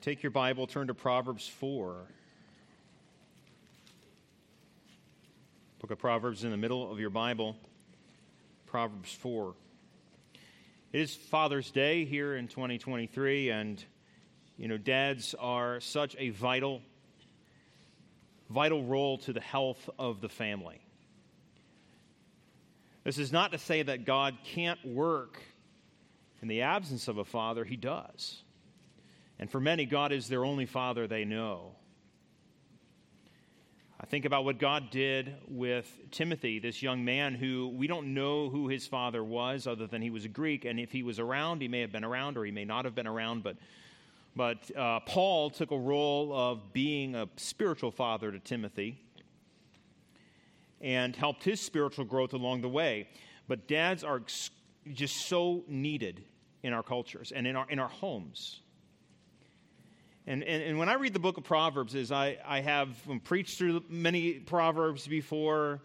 Take your Bible, turn to Proverbs 4. Book of Proverbs in the middle of your Bible, Proverbs 4. It is Father's Day here in 2023, and you know, dads are such a vital, vital role to the health of the family. This is not to say that God can't work in the absence of a father, He does. And for many, God is their only father they know. I think about what God did with Timothy, this young man who we don't know who his father was, other than he was a Greek. And if he was around, he may have been around or he may not have been around. But, but uh, Paul took a role of being a spiritual father to Timothy and helped his spiritual growth along the way. But dads are just so needed in our cultures and in our, in our homes. And, and, and, when I read the book of Proverbs, as I, I have preached through many Proverbs before,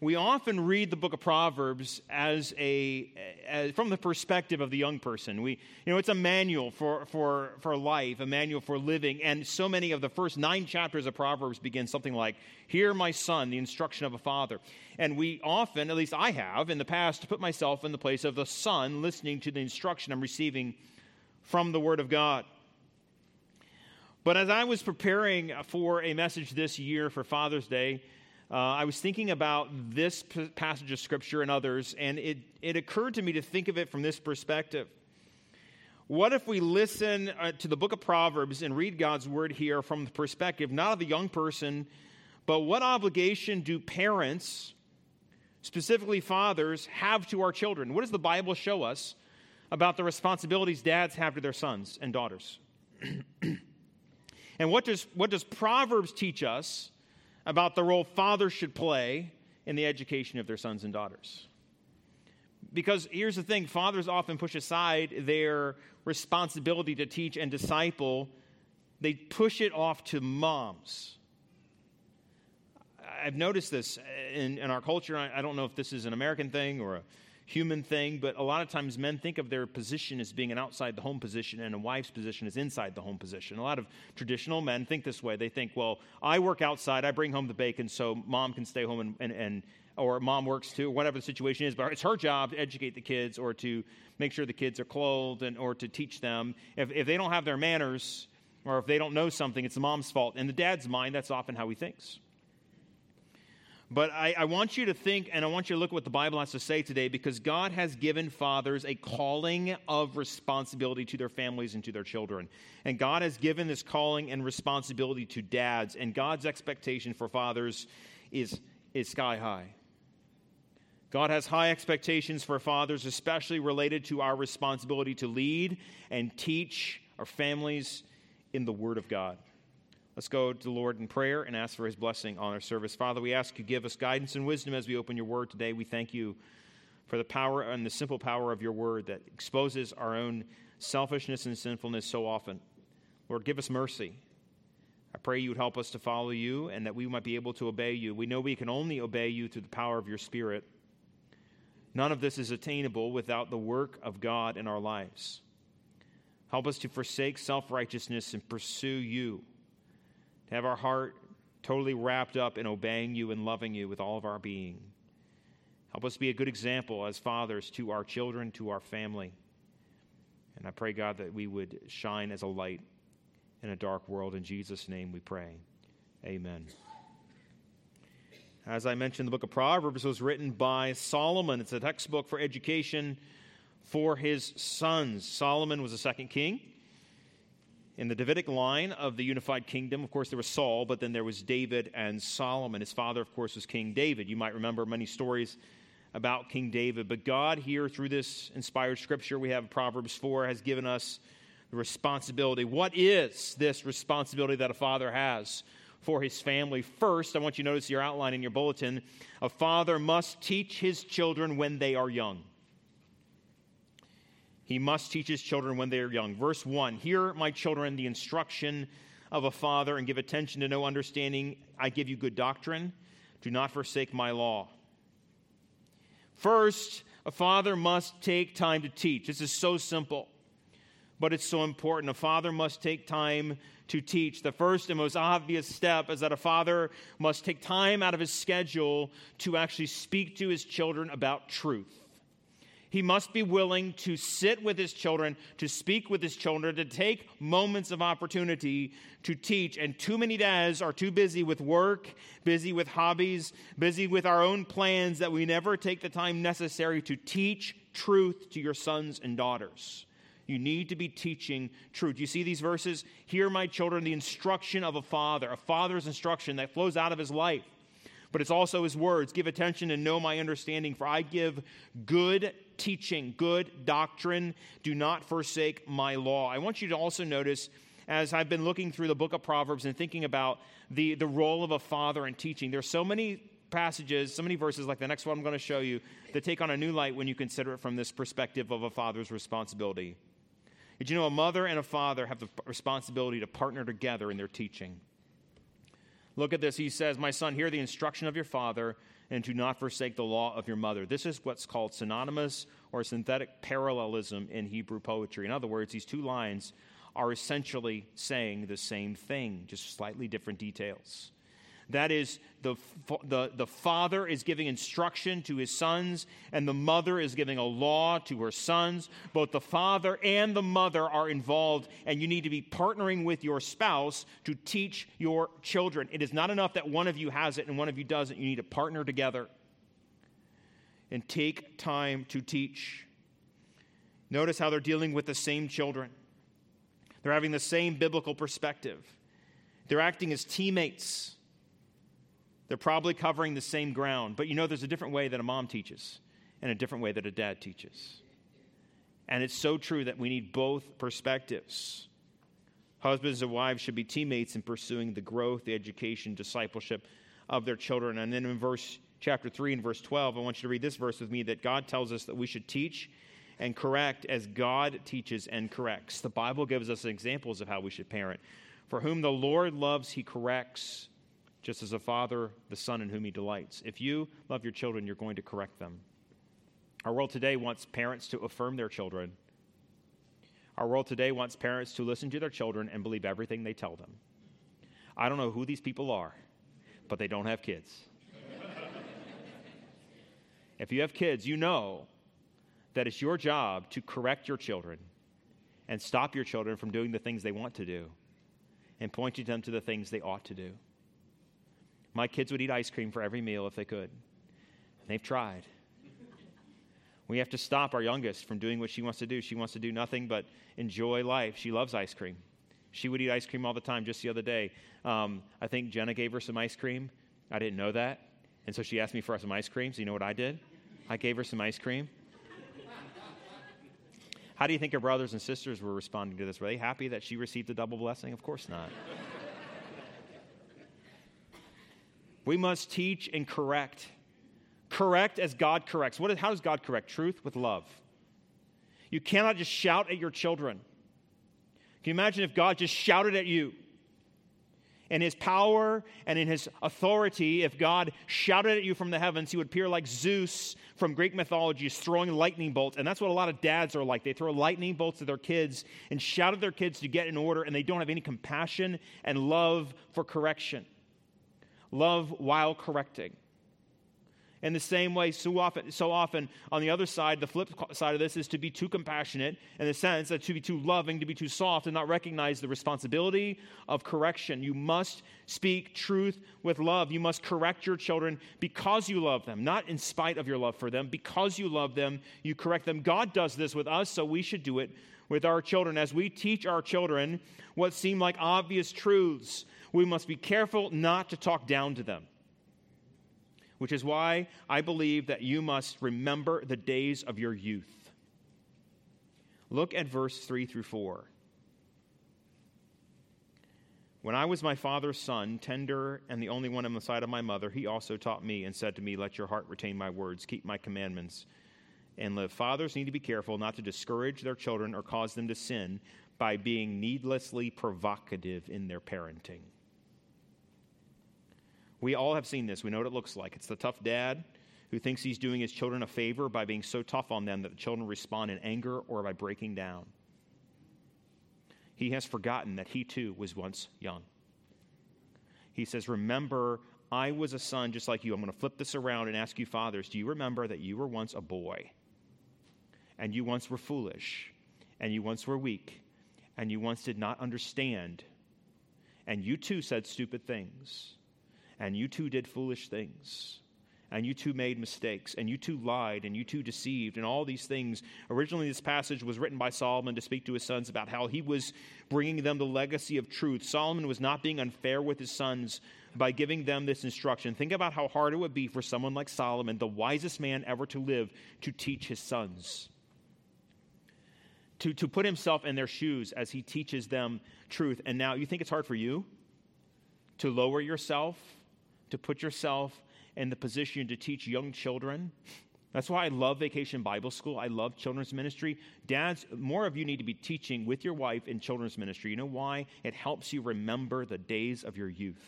we often read the book of Proverbs as a, as, from the perspective of the young person. We, you know, it's a manual for, for, for life, a manual for living. And so many of the first nine chapters of Proverbs begin something like, Hear, my son, the instruction of a father. And we often, at least I have in the past, put myself in the place of the son listening to the instruction I'm receiving from the Word of God. But as I was preparing for a message this year for Father's Day, uh, I was thinking about this p- passage of Scripture and others, and it, it occurred to me to think of it from this perspective. What if we listen uh, to the book of Proverbs and read God's word here from the perspective not of the young person, but what obligation do parents, specifically fathers, have to our children? What does the Bible show us about the responsibilities dads have to their sons and daughters? And what does, what does Proverbs teach us about the role fathers should play in the education of their sons and daughters? Because here's the thing fathers often push aside their responsibility to teach and disciple, they push it off to moms. I've noticed this in, in our culture. I, I don't know if this is an American thing or a human thing, but a lot of times men think of their position as being an outside the home position and a wife's position is inside the home position. A lot of traditional men think this way. They think, well, I work outside, I bring home the bacon, so mom can stay home and, and, and or mom works too, whatever the situation is, but it's her job to educate the kids or to make sure the kids are clothed and or to teach them. If, if they don't have their manners or if they don't know something, it's the mom's fault. In the dad's mind, that's often how he thinks. But I, I, want you to think and I want you to look at what the Bible has to say today because God has given fathers a calling of responsibility to their families and to their children. And God has given this calling and responsibility to dads. And God's expectation for fathers is, is sky high. God has high expectations for fathers, especially related to our responsibility to lead and teach our families in the Word of God. Let's go to the Lord in prayer and ask for his blessing on our service. Father, we ask you give us guidance and wisdom as we open your word today. We thank you for the power and the simple power of your word that exposes our own selfishness and sinfulness so often. Lord, give us mercy. I pray you would help us to follow you and that we might be able to obey you. We know we can only obey you through the power of your Spirit. None of this is attainable without the work of God in our lives. Help us to forsake self righteousness and pursue you to have our heart totally wrapped up in obeying you and loving you with all of our being. Help us be a good example as fathers to our children, to our family. And I pray, God, that we would shine as a light in a dark world. In Jesus' name we pray. Amen. As I mentioned, the book of Proverbs was written by Solomon. It's a textbook for education for his sons. Solomon was the second king in the Davidic line of the unified kingdom, of course, there was Saul, but then there was David and Solomon. His father, of course, was King David. You might remember many stories about King David. But God, here through this inspired scripture we have Proverbs 4, has given us the responsibility. What is this responsibility that a father has for his family? First, I want you to notice your outline in your bulletin. A father must teach his children when they are young. He must teach his children when they are young. Verse 1 Hear, my children, the instruction of a father, and give attention to know understanding. I give you good doctrine. Do not forsake my law. First, a father must take time to teach. This is so simple. but it's so important. A father must take time to teach. The first and most obvious step is that a father must take time out of his schedule to actually speak to his children about truth. He must be willing to sit with his children, to speak with his children, to take moments of opportunity to teach. And too many dads are too busy with work, busy with hobbies, busy with our own plans that we never take the time necessary to teach truth to your sons and daughters. You need to be teaching truth. You see these verses? Hear, my children, the instruction of a father, a father's instruction that flows out of his life. But it's also his words. Give attention and know my understanding, for I give good teaching, good doctrine. Do not forsake my law. I want you to also notice, as I've been looking through the book of Proverbs and thinking about the, the role of a father in teaching, there's so many passages, so many verses like the next one I'm going to show you, that take on a new light when you consider it from this perspective of a father's responsibility. Did you know a mother and a father have the responsibility to partner together in their teaching? Look at this. He says, My son, hear the instruction of your father and do not forsake the law of your mother. This is what's called synonymous or synthetic parallelism in Hebrew poetry. In other words, these two lines are essentially saying the same thing, just slightly different details. That is, the, the, the father is giving instruction to his sons, and the mother is giving a law to her sons. Both the father and the mother are involved, and you need to be partnering with your spouse to teach your children. It is not enough that one of you has it and one of you doesn't. You need to partner together and take time to teach. Notice how they're dealing with the same children, they're having the same biblical perspective, they're acting as teammates. They're probably covering the same ground, but you know there's a different way that a mom teaches and a different way that a dad teaches. And it's so true that we need both perspectives. Husbands and wives should be teammates in pursuing the growth, the education, discipleship of their children. And then in verse chapter 3 and verse 12, I want you to read this verse with me that God tells us that we should teach and correct as God teaches and corrects. The Bible gives us examples of how we should parent. For whom the Lord loves, he corrects just as a father, the son in whom he delights. If you love your children, you're going to correct them. Our world today wants parents to affirm their children. Our world today wants parents to listen to their children and believe everything they tell them. I don't know who these people are, but they don't have kids. if you have kids, you know that it's your job to correct your children and stop your children from doing the things they want to do and pointing them to the things they ought to do. My kids would eat ice cream for every meal if they could. They've tried. We have to stop our youngest from doing what she wants to do. She wants to do nothing but enjoy life. She loves ice cream. She would eat ice cream all the time. Just the other day, um, I think Jenna gave her some ice cream. I didn't know that. And so she asked me for some ice cream. So you know what I did? I gave her some ice cream. How do you think her brothers and sisters were responding to this? Were they happy that she received a double blessing? Of course not. We must teach and correct. Correct as God corrects. What is, how does God correct? Truth with love. You cannot just shout at your children. Can you imagine if God just shouted at you? In his power and in his authority, if God shouted at you from the heavens, he would appear like Zeus from Greek mythology, is throwing lightning bolts. And that's what a lot of dads are like. They throw lightning bolts at their kids and shout at their kids to get in order, and they don't have any compassion and love for correction love while correcting. In the same way, so often, so often on the other side, the flip side of this is to be too compassionate in the sense that to be too loving, to be too soft, and not recognize the responsibility of correction. You must speak truth with love. You must correct your children because you love them, not in spite of your love for them. Because you love them, you correct them. God does this with us, so we should do it with our children. As we teach our children what seem like obvious truths, we must be careful not to talk down to them. Which is why I believe that you must remember the days of your youth. Look at verse 3 through 4. When I was my father's son, tender and the only one on the side of my mother, he also taught me and said to me, Let your heart retain my words, keep my commandments, and live. Fathers need to be careful not to discourage their children or cause them to sin by being needlessly provocative in their parenting. We all have seen this. We know what it looks like. It's the tough dad who thinks he's doing his children a favor by being so tough on them that the children respond in anger or by breaking down. he has forgotten that he too was once young. He says, Remember, I was a son just like you. I'm going to flip this around and ask you, fathers, do you remember that you were once a boy? And you once were foolish, and you once were weak, and you once did not understand, and you too said stupid things, and you too did foolish things and you too made mistakes, and you too lied, and you too deceived, and all these things. Originally, this passage was written by Solomon to speak to his sons about how he was bringing them the legacy of truth. Solomon was not being unfair with his sons by giving them this instruction. Think about how hard it would be for someone like Solomon, the wisest man ever to live, to teach his sons. To, to put himself in their shoes as he teaches them truth. And now you think it's hard for you to lower yourself, to put yourself in the position to teach young children. That's why I love Vacation Bible School. I love children's ministry. Dads, more of you need to be teaching with your wife in children's ministry. You know why? It helps you remember the days of your youth.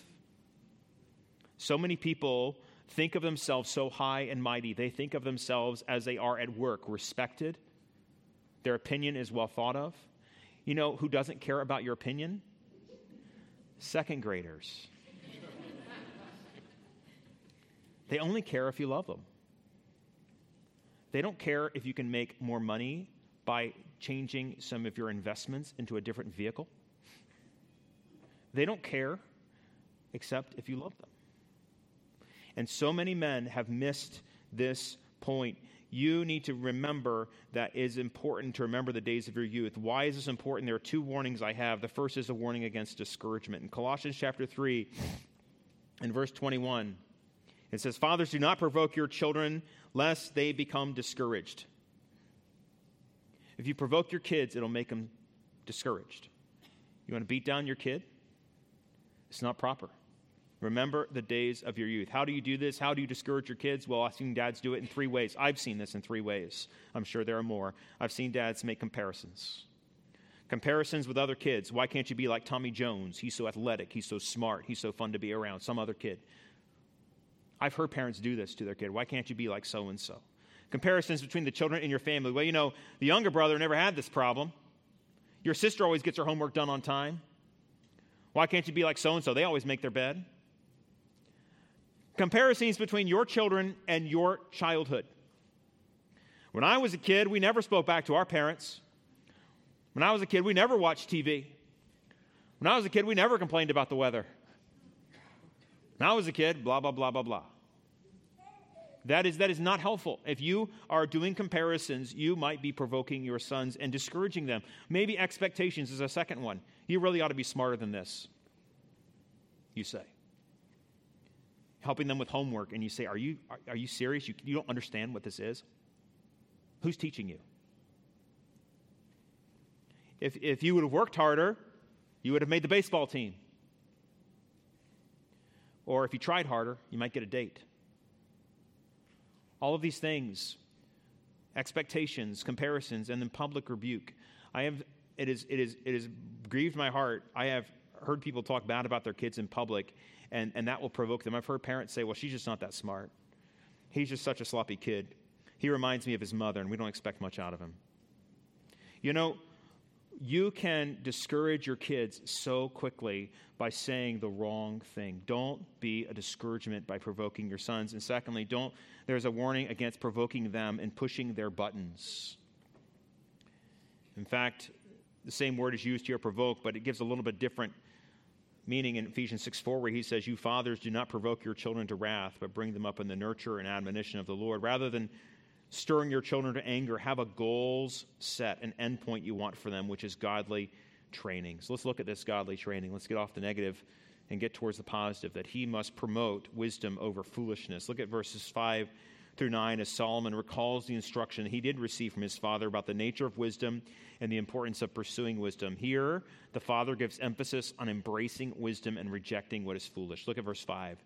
So many people think of themselves so high and mighty. They think of themselves as they are at work, respected. Their opinion is well thought of. You know who doesn't care about your opinion? Second graders. They only care if you love them. They don't care if you can make more money by changing some of your investments into a different vehicle. They don't care except if you love them. And so many men have missed this point. You need to remember that is important to remember the days of your youth. Why is this important? There are two warnings I have. The first is a warning against discouragement. In Colossians chapter 3, in verse 21, it says, Fathers, do not provoke your children lest they become discouraged. If you provoke your kids, it'll make them discouraged. You want to beat down your kid? It's not proper. Remember the days of your youth. How do you do this? How do you discourage your kids? Well, I've seen dads do it in three ways. I've seen this in three ways. I'm sure there are more. I've seen dads make comparisons. Comparisons with other kids. Why can't you be like Tommy Jones? He's so athletic. He's so smart. He's so fun to be around. Some other kid. I've heard parents do this to their kid. Why can't you be like so and so? Comparisons between the children in your family. Well, you know, the younger brother never had this problem. Your sister always gets her homework done on time. Why can't you be like so and so? They always make their bed. Comparisons between your children and your childhood. When I was a kid, we never spoke back to our parents. When I was a kid, we never watched TV. When I was a kid, we never complained about the weather. When I was a kid, blah, blah, blah, blah, blah. That is, that is not helpful. If you are doing comparisons, you might be provoking your sons and discouraging them. Maybe expectations is a second one. You really ought to be smarter than this, you say. Helping them with homework, and you say, Are you, are, are you serious? You, you don't understand what this is? Who's teaching you? If, if you would have worked harder, you would have made the baseball team. Or if you tried harder, you might get a date. All of these things, expectations, comparisons, and then public rebuke. I have it is it is it has grieved my heart. I have heard people talk bad about their kids in public, and, and that will provoke them. I've heard parents say, Well, she's just not that smart. He's just such a sloppy kid. He reminds me of his mother, and we don't expect much out of him. You know, you can discourage your kids so quickly by saying the wrong thing. Don't be a discouragement by provoking your sons. And secondly, don't there's a warning against provoking them and pushing their buttons. In fact, the same word is used here provoke, but it gives a little bit different meaning in Ephesians 6 4, where he says, You fathers do not provoke your children to wrath, but bring them up in the nurture and admonition of the Lord. Rather than stirring your children to anger, have a goals set, an endpoint you want for them, which is godly training. So let's look at this godly training. Let's get off the negative and get towards the positive that he must promote wisdom over foolishness. Look at verses 5 through 9 as Solomon recalls the instruction he did receive from his father about the nature of wisdom and the importance of pursuing wisdom. Here, the father gives emphasis on embracing wisdom and rejecting what is foolish. Look at verse 5.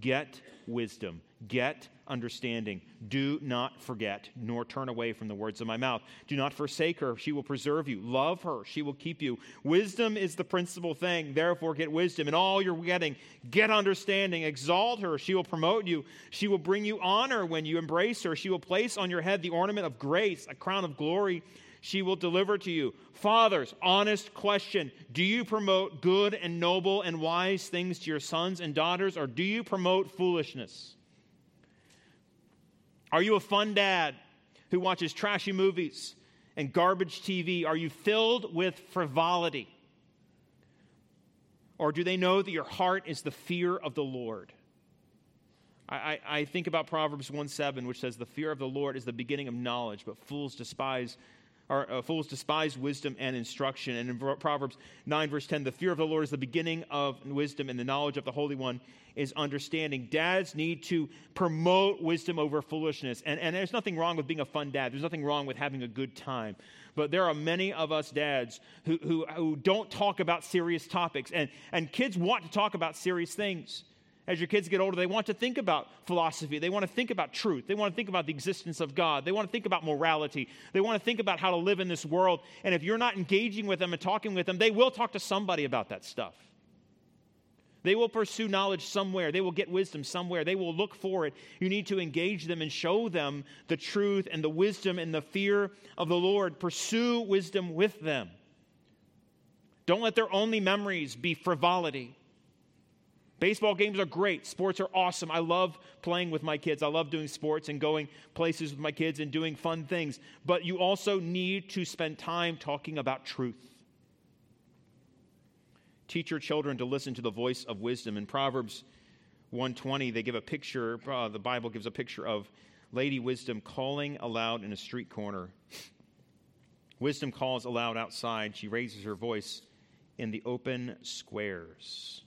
Get wisdom, get understanding. Do not forget, nor turn away from the words of my mouth. Do not forsake her, she will preserve you. Love her, she will keep you. Wisdom is the principal thing, therefore get wisdom. In all you're getting, get understanding. Exalt her, she will promote you. She will bring you honor when you embrace her. She will place on your head the ornament of grace, a crown of glory she will deliver to you. Fathers, honest question Do you promote good and noble and wise things to your sons and daughters, or do you promote foolishness? Are you a fun dad who watches trashy movies and garbage TV? Are you filled with frivolity? Or do they know that your heart is the fear of the Lord? I, I, think about Proverbs 1 7, which says, The fear of the Lord is the beginning of knowledge, but fools despise or uh, fools despise wisdom and instruction. And in Proverbs 9, verse 10, the fear of the Lord is the beginning of wisdom, and the knowledge of the Holy One is understanding. Dads need to promote wisdom over foolishness. And, and there's nothing wrong with being a fun dad, there's nothing wrong with having a good time. But there are many of us dads who, who, who don't talk about serious topics, and, and kids want to talk about serious things as your kids get older, they want to think about philosophy. They want to think about truth. They want to think about the existence of God. They want to think about morality. They want to think about how to live in this world. And if you're not engaging with them and talking with them, they will talk to somebody about that stuff. They will pursue knowledge somewhere. They will get wisdom somewhere. They will look for it. You need to engage them and show them the truth and the wisdom and the fear of the Lord. Pursue wisdom with them. Don't let their only memories be frivolity. Baseball games are great. Sports are awesome. I love playing with my kids. I love doing sports and going places with my kids and doing fun things. But you also need to spend time talking about truth. Teach your children to listen to the voice of wisdom. In Proverbs 120, they give a picture, uh, the Bible gives a picture of Lady Wisdom calling aloud in a street corner. Wisdom calls aloud outside. She raises her voice in the open squares.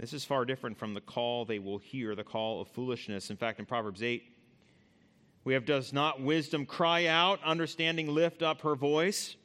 This is far different from the call they will hear, the call of foolishness. In fact, in Proverbs 8, we have Does not wisdom cry out, understanding lift up her voice?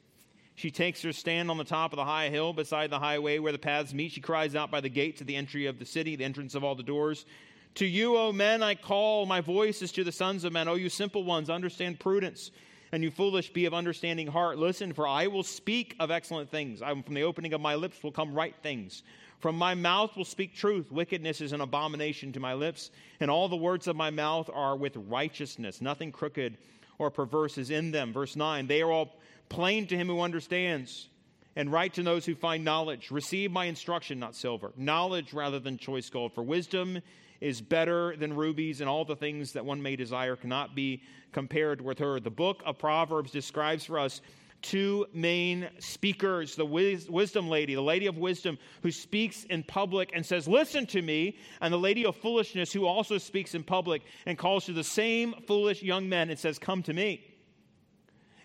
She takes her stand on the top of the high hill beside the highway where the paths meet. She cries out by the gate to the entry of the city, the entrance of all the doors. To you, O men, I call. My voice is to the sons of men. O you simple ones, understand prudence. And you foolish, be of understanding heart. Listen, for I will speak of excellent things. I, from the opening of my lips will come right things. From my mouth will speak truth. Wickedness is an abomination to my lips, and all the words of my mouth are with righteousness. Nothing crooked or perverse is in them. Verse 9 They are all plain to him who understands, and right to those who find knowledge. Receive my instruction, not silver, knowledge rather than choice gold. For wisdom is better than rubies, and all the things that one may desire cannot be compared with her. The book of Proverbs describes for us two main speakers the wisdom lady, the lady of wisdom, who speaks in public and says, Listen to me, and the lady of foolishness, who also speaks in public and calls to the same foolish young men and says, Come to me.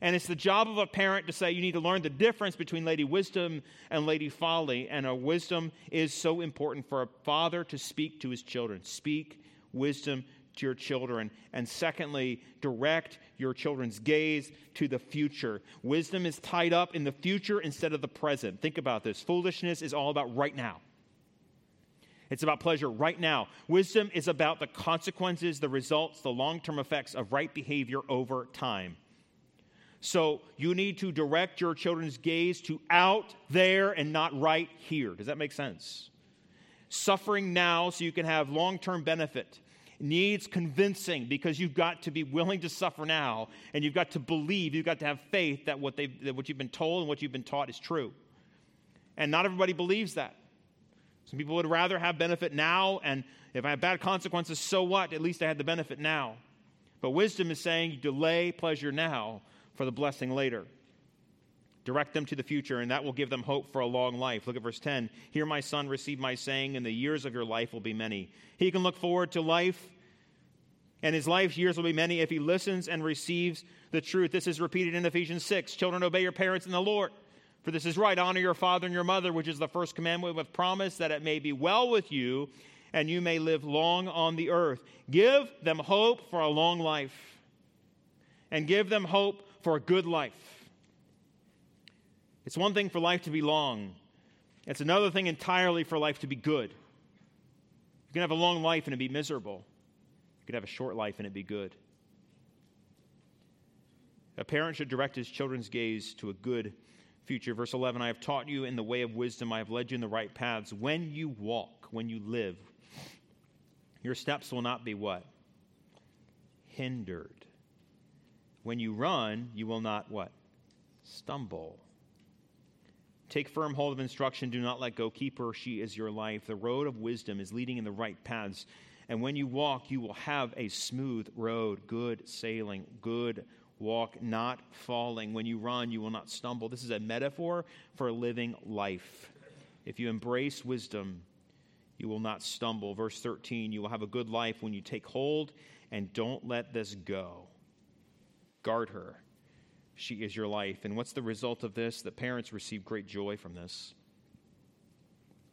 And it's the job of a parent to say, You need to learn the difference between Lady Wisdom and Lady Folly. And a wisdom is so important for a father to speak to his children. Speak wisdom to your children. And secondly, direct your children's gaze to the future. Wisdom is tied up in the future instead of the present. Think about this. Foolishness is all about right now. It's about pleasure right now. Wisdom is about the consequences, the results, the long term effects of right behavior over time. So you need to direct your children's gaze to out there and not right here. Does that make sense? Suffering now so you can have long term benefit needs convincing because you've got to be willing to suffer now and you've got to believe, you've got to have faith that what, that what you've been told and what you've been taught is true. And not everybody believes that. Some people would rather have benefit now, and if I have bad consequences, so what? At least I had the benefit now. But wisdom is saying you delay pleasure now for the blessing later. Direct them to the future, and that will give them hope for a long life. Look at verse 10. Hear, my son, receive my saying, and the years of your life will be many. He can look forward to life, and his life's years will be many if he listens and receives the truth. This is repeated in Ephesians 6. Children, obey your parents in the Lord, for this is right. Honor your father and your mother, which is the first commandment with promise that it may be well with you and you may live long on the earth. Give them hope for a long life, and give them hope for a good life. It's one thing for life to be long, it's another thing entirely for life to be good. You can have a long life and it be miserable, you can have a short life and it be good. A parent should direct his children's gaze to a good future. Verse 11 I have taught you in the way of wisdom, I have led you in the right paths. When you walk, when you live, your steps will not be what? Hindered. When you run, you will not what? Stumble. Take firm hold of instruction. Do not let go. Keep her. She is your life. The road of wisdom is leading in the right paths. And when you walk, you will have a smooth road, good sailing, good walk, not falling. When you run, you will not stumble. This is a metaphor for living life. If you embrace wisdom, you will not stumble. Verse 13, you will have a good life when you take hold and don't let this go. Guard her. She is your life. And what's the result of this? The parents receive great joy from this.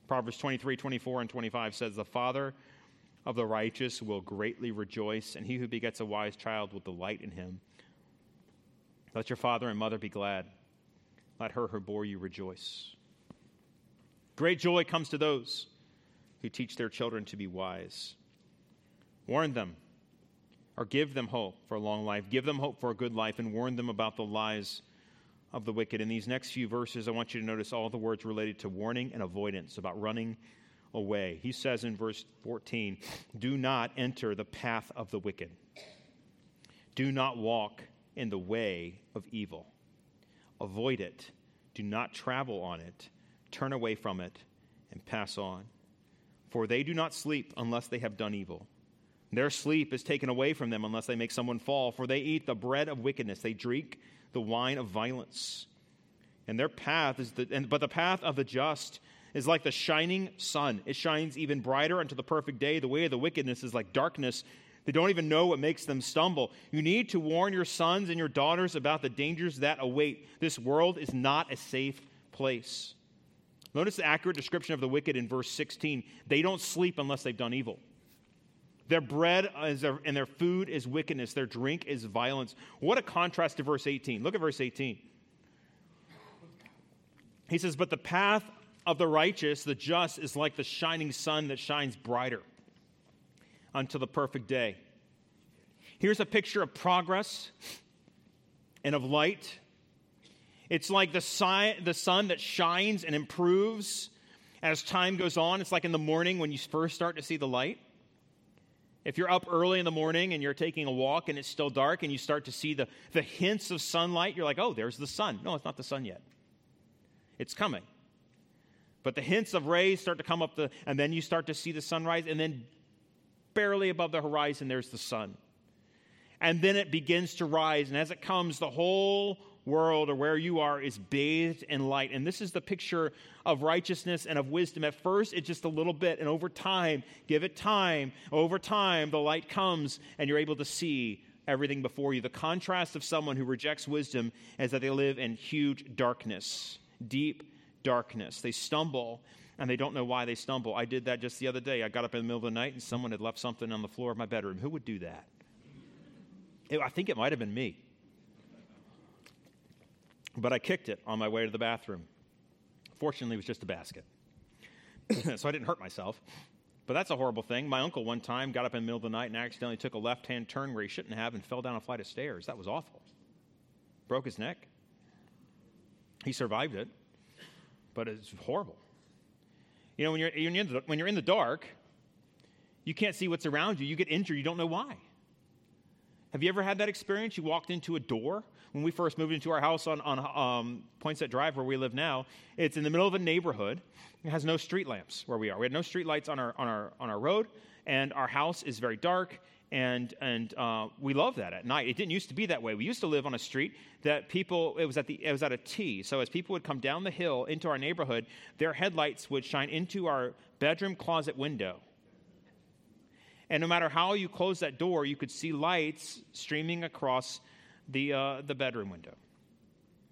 Proverbs 23, 24, and 25 says, The father of the righteous will greatly rejoice, and he who begets a wise child will delight in him. Let your father and mother be glad. Let her who bore you rejoice. Great joy comes to those who teach their children to be wise. Warn them or give them hope for a long life. Give them hope for a good life and warn them about the lies of the wicked. In these next few verses, I want you to notice all the words related to warning and avoidance, about running away. He says in verse 14, Do not enter the path of the wicked, do not walk in the way of evil. Avoid it, do not travel on it, turn away from it, and pass on. For they do not sleep unless they have done evil their sleep is taken away from them unless they make someone fall, for they eat the bread of wickedness. They drink the wine of violence. And their path is the, and, but the path of the just is like the shining sun. It shines even brighter unto the perfect day. The way of the wickedness is like darkness. They don't even know what makes them stumble. You need to warn your sons and your daughters about the dangers that await. This world is not a safe place. Notice the accurate description of the wicked in verse 16. They don't sleep unless they've done evil. Their bread their, and their food is wickedness. Their drink is violence. What a contrast to verse 18. Look at verse 18. He says, But the path of the righteous, the just, is like the shining sun that shines brighter until the perfect day. Here's a picture of progress and of light. It's like the, si- the sun that shines and improves as time goes on. It's like in the morning when you first start to see the light. If you're up early in the morning and you're taking a walk and it's still dark and you start to see the, the hints of sunlight, you're like, oh, there's the sun. No, it's not the sun yet. It's coming. But the hints of rays start to come up, the, and then you start to see the sunrise, and then barely above the horizon, there's the sun. And then it begins to rise, and as it comes, the whole world or where you are is bathed in light. And this is the picture of righteousness and of wisdom. At first, it's just a little bit, and over time, give it time. Over time, the light comes, and you're able to see everything before you. The contrast of someone who rejects wisdom is that they live in huge darkness, deep darkness. They stumble and they don't know why they stumble. I did that just the other day. I got up in the middle of the night and someone had left something on the floor of my bedroom. Who would do that? I think it might have been me. But I kicked it on my way to the bathroom. Fortunately, it was just a basket. so I didn't hurt myself. But that's a horrible thing. My uncle one time got up in the middle of the night and accidentally took a left hand turn where he shouldn't have and fell down a flight of stairs. That was awful. Broke his neck. He survived it, but it's horrible. You know, when you're, when you're in the dark, you can't see what's around you. You get injured, you don't know why. Have you ever had that experience? You walked into a door when we first moved into our house on, on um, Poinsett Drive, where we live now. It's in the middle of a neighborhood. It has no street lamps where we are. We had no street lights on our, on our, on our road, and our house is very dark. And, and uh, we love that at night. It didn't used to be that way. We used to live on a street that people, it was, at the, it was at a T. So as people would come down the hill into our neighborhood, their headlights would shine into our bedroom closet window and no matter how you close that door, you could see lights streaming across the, uh, the bedroom window.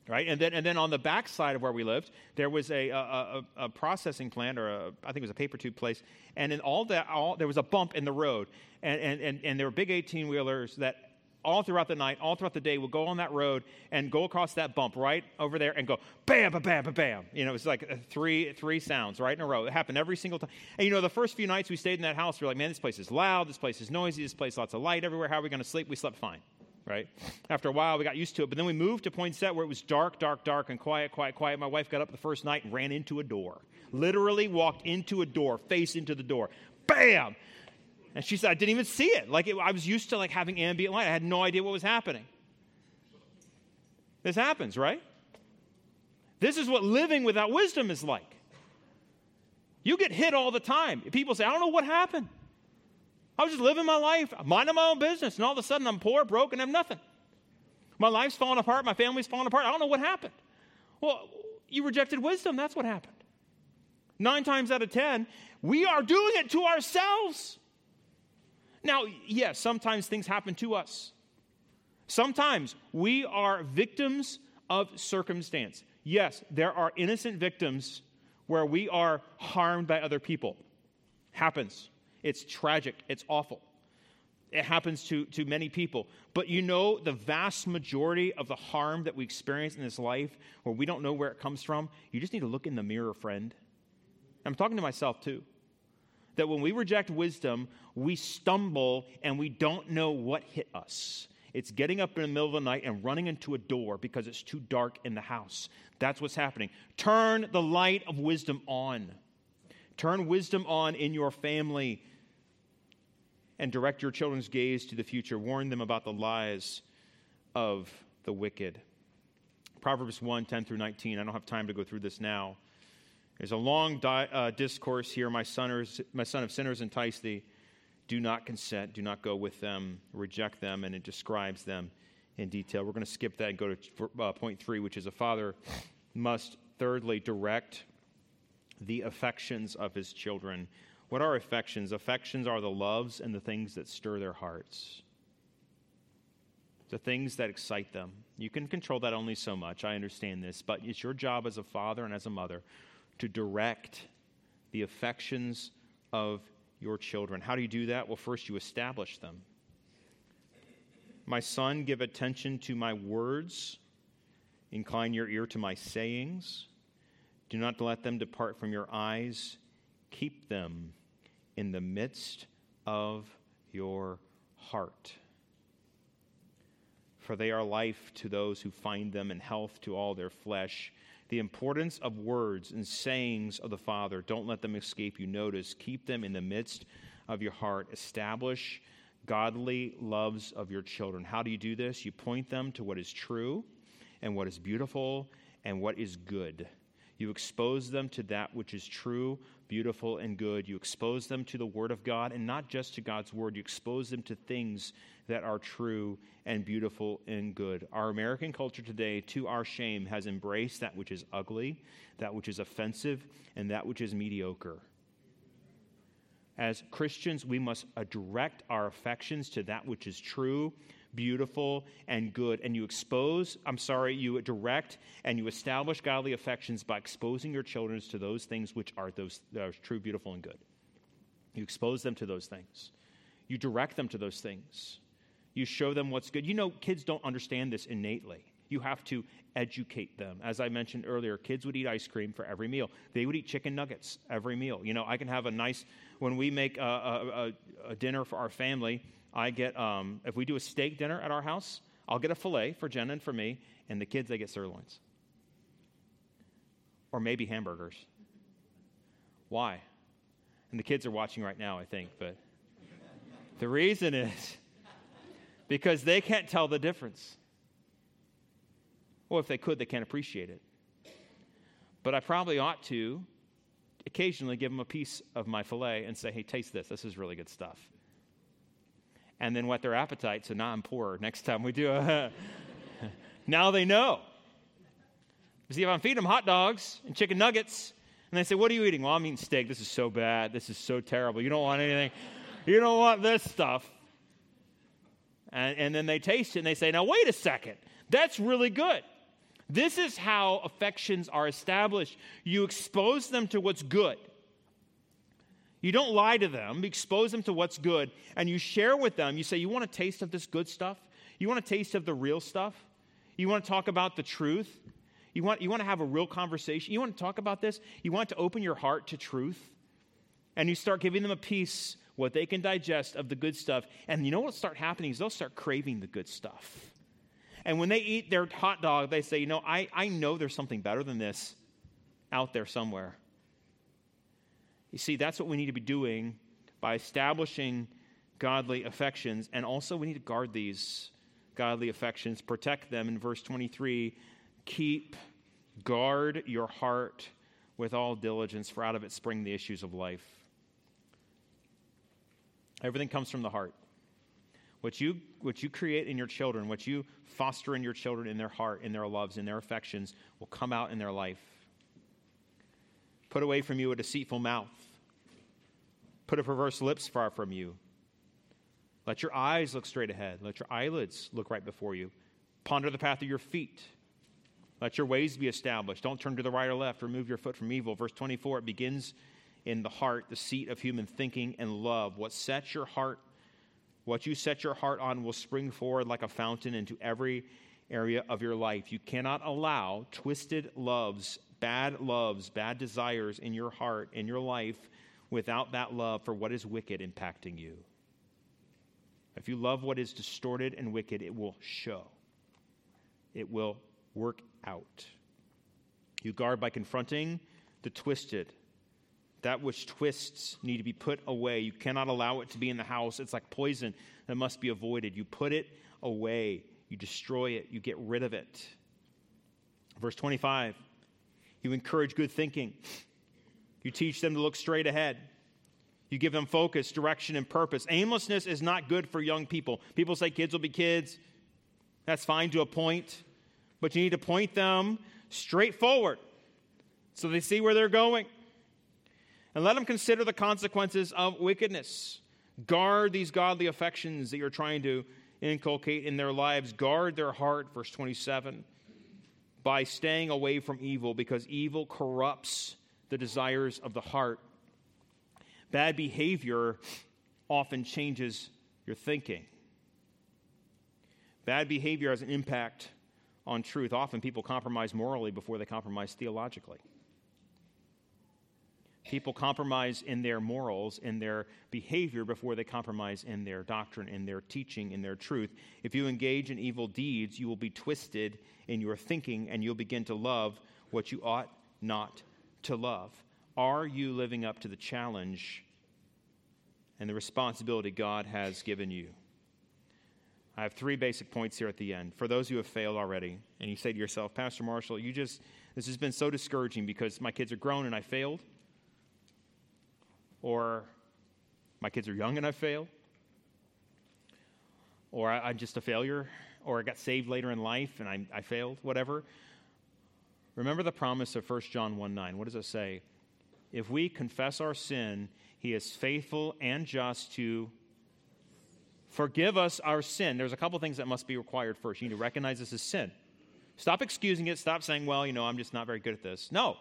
Right? And then, and then on the back side of where we lived, there was a, a, a, a processing plant, or a, I think it was a paper tube place. And in all that, all, there was a bump in the road. And, and, and, and there were big 18 wheelers that all throughout the night, all throughout the day, will go on that road and go across that bump right over there and go bam, bam, bam, bam, bam. You know, it's like three three sounds right in a row. It happened every single time. And you know, the first few nights we stayed in that house, we are like, man, this place is loud, this place is noisy, this place lots of light everywhere. How are we going to sleep? We slept fine. Right? After a while, we got used to it. But then we moved to Poinsett where it was dark, dark, dark, and quiet, quiet, quiet. My wife got up the first night and ran into a door. Literally walked into a door, face into the door. Bam! And she said, I didn't even see it. Like, it, I was used to like having ambient light. I had no idea what was happening. This happens, right? This is what living without wisdom is like. You get hit all the time. People say, I don't know what happened. I was just living my life, minding my own business, and all of a sudden I'm poor, broke, and have nothing. My life's falling apart, my family's falling apart. I don't know what happened. Well, you rejected wisdom. That's what happened. Nine times out of ten, we are doing it to ourselves. Now, yes, sometimes things happen to us. Sometimes we are victims of circumstance. Yes, there are innocent victims where we are harmed by other people. Happens. It's tragic. It's awful. It happens to, to many people. But you know, the vast majority of the harm that we experience in this life, where we don't know where it comes from, you just need to look in the mirror, friend. I'm talking to myself too. That when we reject wisdom, we stumble and we don't know what hit us. It's getting up in the middle of the night and running into a door because it's too dark in the house. That's what's happening. Turn the light of wisdom on. Turn wisdom on in your family and direct your children's gaze to the future. Warn them about the lies of the wicked. Proverbs 1 10 through 19. I don't have time to go through this now. There's a long di- uh, discourse here. My son, my son of sinners entice thee. Do not consent. Do not go with them. Reject them. And it describes them in detail. We're going to skip that and go to uh, point three, which is a father must, thirdly, direct the affections of his children. What are affections? Affections are the loves and the things that stir their hearts, the things that excite them. You can control that only so much. I understand this. But it's your job as a father and as a mother to direct the affections of your children. How do you do that? Well, first, you establish them. My son, give attention to my words, incline your ear to my sayings. Do not let them depart from your eyes. Keep them in the midst of your heart. For they are life to those who find them and health to all their flesh the importance of words and sayings of the Father. Don't let them escape you. Notice, keep them in the midst of your heart. Establish godly loves of your children. How do you do this? You point them to what is true and what is beautiful and what is good. You expose them to that which is true, beautiful, and good. You expose them to the Word of God, and not just to God's Word. You expose them to things that are true and beautiful and good. Our American culture today, to our shame, has embraced that which is ugly, that which is offensive, and that which is mediocre. As Christians, we must direct our affections to that which is true, beautiful, and good. And you expose, I'm sorry, you direct and you establish godly affections by exposing your children to those things which are those that are true, beautiful, and good. You expose them to those things. You direct them to those things. You show them what's good. You know, kids don't understand this innately. You have to educate them. As I mentioned earlier, kids would eat ice cream for every meal. They would eat chicken nuggets every meal. You know, I can have a nice, when we make a, a, a dinner for our family, I get, um, if we do a steak dinner at our house, I'll get a filet for Jen and for me, and the kids, they get sirloins. Or maybe hamburgers. Why? And the kids are watching right now, I think, but the reason is because they can't tell the difference. Well, if they could, they can't appreciate it. But I probably ought to occasionally give them a piece of my filet and say, hey, taste this. This is really good stuff. And then whet their appetite so now I'm poorer next time we do a. now they know. See, if I'm feeding them hot dogs and chicken nuggets, and they say, What are you eating? Well, I'm eating steak. This is so bad. This is so terrible. You don't want anything. You don't want this stuff. And, and then they taste it and they say, now, wait a second, that's really good. This is how affections are established. You expose them to what's good. You don't lie to them, expose them to what's good, and you share with them. You say, You want a taste of this good stuff? You want a taste of the real stuff? You want to talk about the truth? You want, you want to have a real conversation? You want to talk about this? You want to open your heart to truth? And you start giving them a piece what they can digest of the good stuff. And you know what'll start happening is they'll start craving the good stuff. And when they eat their hot dog, they say, you know, I, I know there's something better than this out there somewhere. You see, that's what we need to be doing by establishing godly affections. And also, we need to guard these godly affections, protect them. In verse 23, keep, guard your heart with all diligence, for out of it spring the issues of life. Everything comes from the heart. What you, what you create in your children, what you foster in your children in their heart, in their loves, in their affections, will come out in their life. Put away from you a deceitful mouth. Put a perverse lips far from you. Let your eyes look straight ahead. Let your eyelids look right before you. Ponder the path of your feet. Let your ways be established. Don't turn to the right or left. Remove your foot from evil. Verse 24, it begins in the heart, the seat of human thinking and love. What sets your heart, what you set your heart on will spring forward like a fountain into every area of your life. You cannot allow twisted loves, bad loves, bad desires in your heart, in your life, without that love for what is wicked impacting you. If you love what is distorted and wicked, it will show. It will work out. You guard by confronting the twisted. That which twists need to be put away. You cannot allow it to be in the house. It's like poison that must be avoided. You put it away. You destroy it. You get rid of it. Verse 25 you encourage good thinking. You teach them to look straight ahead. You give them focus, direction, and purpose. Aimlessness is not good for young people. People say kids will be kids. That's fine to a point but you need to point them straight forward so they see where they're going. And let them consider the consequences of wickedness. Guard these godly affections that you're trying to inculcate in their lives. Guard their heart, verse 27, by staying away from evil, because evil corrupts the desires of the heart. Bad behavior often changes your thinking. Bad behavior has an impact on truth. Often people compromise morally before they compromise theologically. People compromise in their morals, in their behavior, before they compromise in their doctrine, in their teaching, in their truth. If you engage in evil deeds, you will be twisted in your thinking and you'll begin to love what you ought not to love. Are you living up to the challenge and the responsibility God has given you? I have three basic points here at the end. For those who have failed already, and you say to yourself, Pastor Marshall, you just, this has been so discouraging because my kids are grown and I failed, or my kids are young and I failed, or I, am just a failure, or I got saved later in life and I, I failed, whatever. Remember the promise of 1 John 1 9. What does it say? If we confess our sin, he is faithful and just to Forgive us our sin. There's a couple things that must be required first. You need to recognize this is sin. Stop excusing it. Stop saying, well, you know, I'm just not very good at this. No.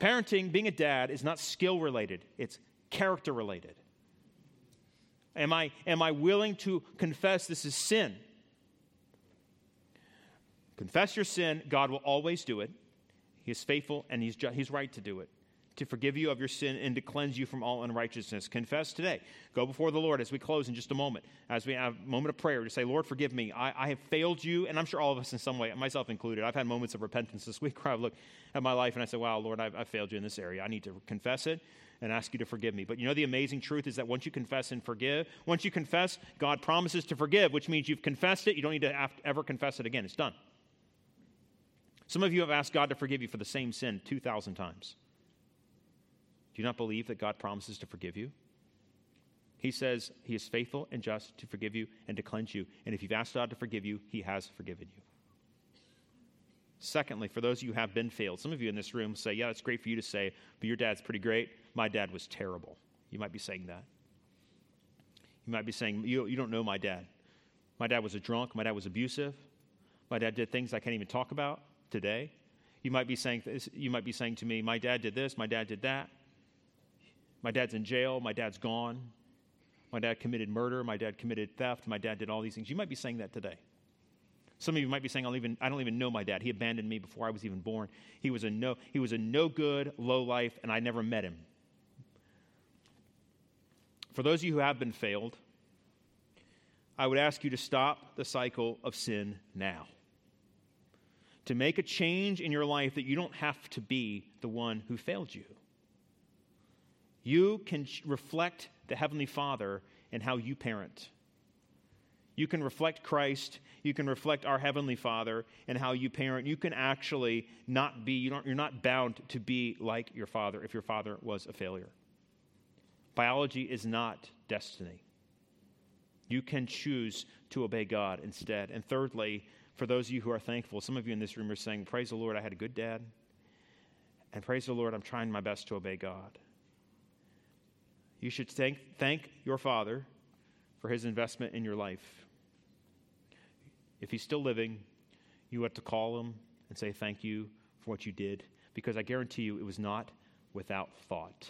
Parenting, being a dad, is not skill related, it's character related. Am I, am I willing to confess this is sin? Confess your sin. God will always do it. He is faithful and he's, ju- he's right to do it to forgive you of your sin and to cleanse you from all unrighteousness. Confess today. Go before the Lord as we close in just a moment, as we have a moment of prayer to say, Lord, forgive me. I, I have failed you, and I'm sure all of us in some way, myself included. I've had moments of repentance this week where I've looked at my life and I said, wow, Lord, I've, I've failed you in this area. I need to confess it and ask you to forgive me. But you know, the amazing truth is that once you confess and forgive, once you confess, God promises to forgive, which means you've confessed it. You don't need to ever confess it again. It's done. Some of you have asked God to forgive you for the same sin 2,000 times. Do you not believe that God promises to forgive you? He says he is faithful and just to forgive you and to cleanse you. And if you've asked God to forgive you, he has forgiven you. Secondly, for those of you who have been failed, some of you in this room say, Yeah, it's great for you to say, but your dad's pretty great. My dad was terrible. You might be saying that. You might be saying, You, you don't know my dad. My dad was a drunk. My dad was abusive. My dad did things I can't even talk about today. You might be saying, you might be saying to me, My dad did this, my dad did that. My dad's in jail. My dad's gone. My dad committed murder. My dad committed theft. My dad did all these things. You might be saying that today. Some of you might be saying, I don't even, I don't even know my dad. He abandoned me before I was even born. He was a no, he was a no good, low life, and I never met him. For those of you who have been failed, I would ask you to stop the cycle of sin now. To make a change in your life that you don't have to be the one who failed you. You can reflect the Heavenly Father in how you parent. You can reflect Christ. You can reflect our Heavenly Father and how you parent. You can actually not be, you you're not bound to be like your father if your father was a failure. Biology is not destiny. You can choose to obey God instead. And thirdly, for those of you who are thankful, some of you in this room are saying, Praise the Lord, I had a good dad. And praise the Lord, I'm trying my best to obey God. You should thank, thank your father for his investment in your life. If he's still living, you have to call him and say thank you for what you did, because I guarantee you it was not without thought.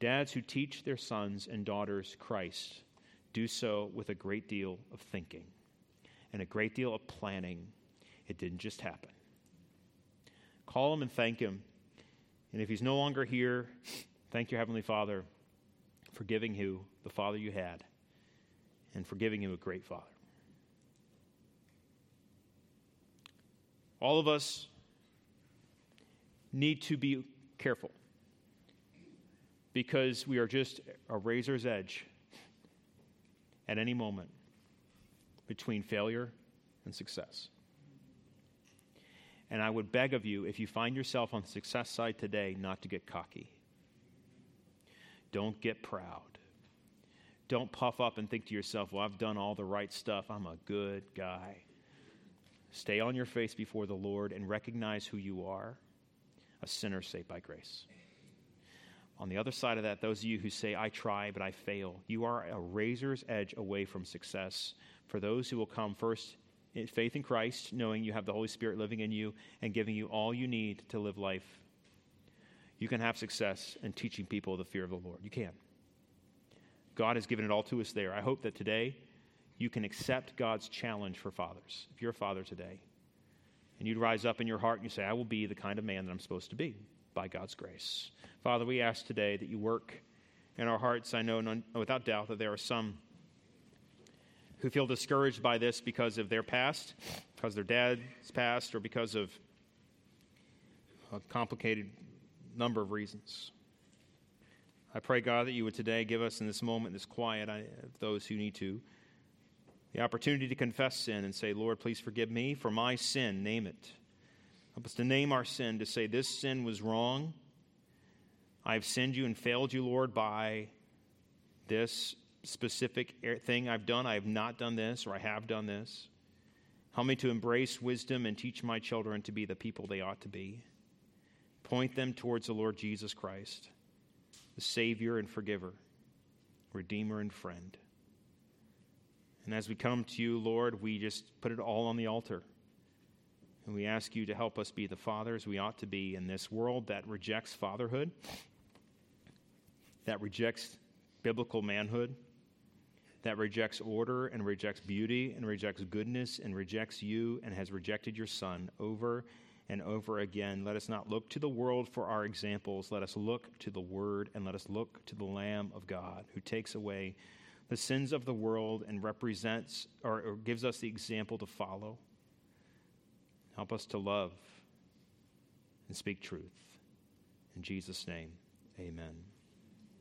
Dads who teach their sons and daughters Christ do so with a great deal of thinking and a great deal of planning. It didn't just happen. Call him and thank him. And if he's no longer here, thank your Heavenly Father for giving you the Father you had and for giving you a great Father. All of us need to be careful because we are just a razor's edge at any moment between failure and success. And I would beg of you, if you find yourself on the success side today, not to get cocky. Don't get proud. Don't puff up and think to yourself, well, I've done all the right stuff. I'm a good guy. Stay on your face before the Lord and recognize who you are a sinner saved by grace. On the other side of that, those of you who say, I try, but I fail, you are a razor's edge away from success. For those who will come first in faith in Christ, knowing you have the Holy Spirit living in you and giving you all you need to live life, you can have success in teaching people the fear of the Lord. You can. God has given it all to us there. I hope that today you can accept God's challenge for fathers. If you're a father today, and you'd rise up in your heart and you say, I will be the kind of man that I'm supposed to be by God's grace. Father, we ask today that you work in our hearts. I know without doubt that there are some who feel discouraged by this because of their past, because their dad's past, or because of a complicated number of reasons. I pray, God, that you would today give us in this moment, this quiet, I, those who need to, the opportunity to confess sin and say, Lord, please forgive me for my sin. Name it. Help us to name our sin, to say, This sin was wrong. I have sinned you and failed you, Lord, by this specific thing I've done. I have not done this, or I have done this. Help me to embrace wisdom and teach my children to be the people they ought to be. Point them towards the Lord Jesus Christ, the Savior and forgiver, Redeemer and friend. And as we come to you, Lord, we just put it all on the altar. And we ask you to help us be the fathers we ought to be in this world that rejects fatherhood, that rejects biblical manhood, that rejects order and rejects beauty and rejects goodness and rejects you and has rejected your son over and over again. Let us not look to the world for our examples. Let us look to the Word and let us look to the Lamb of God who takes away the sins of the world and represents or, or gives us the example to follow. Help us to love and speak truth. In Jesus' name, amen.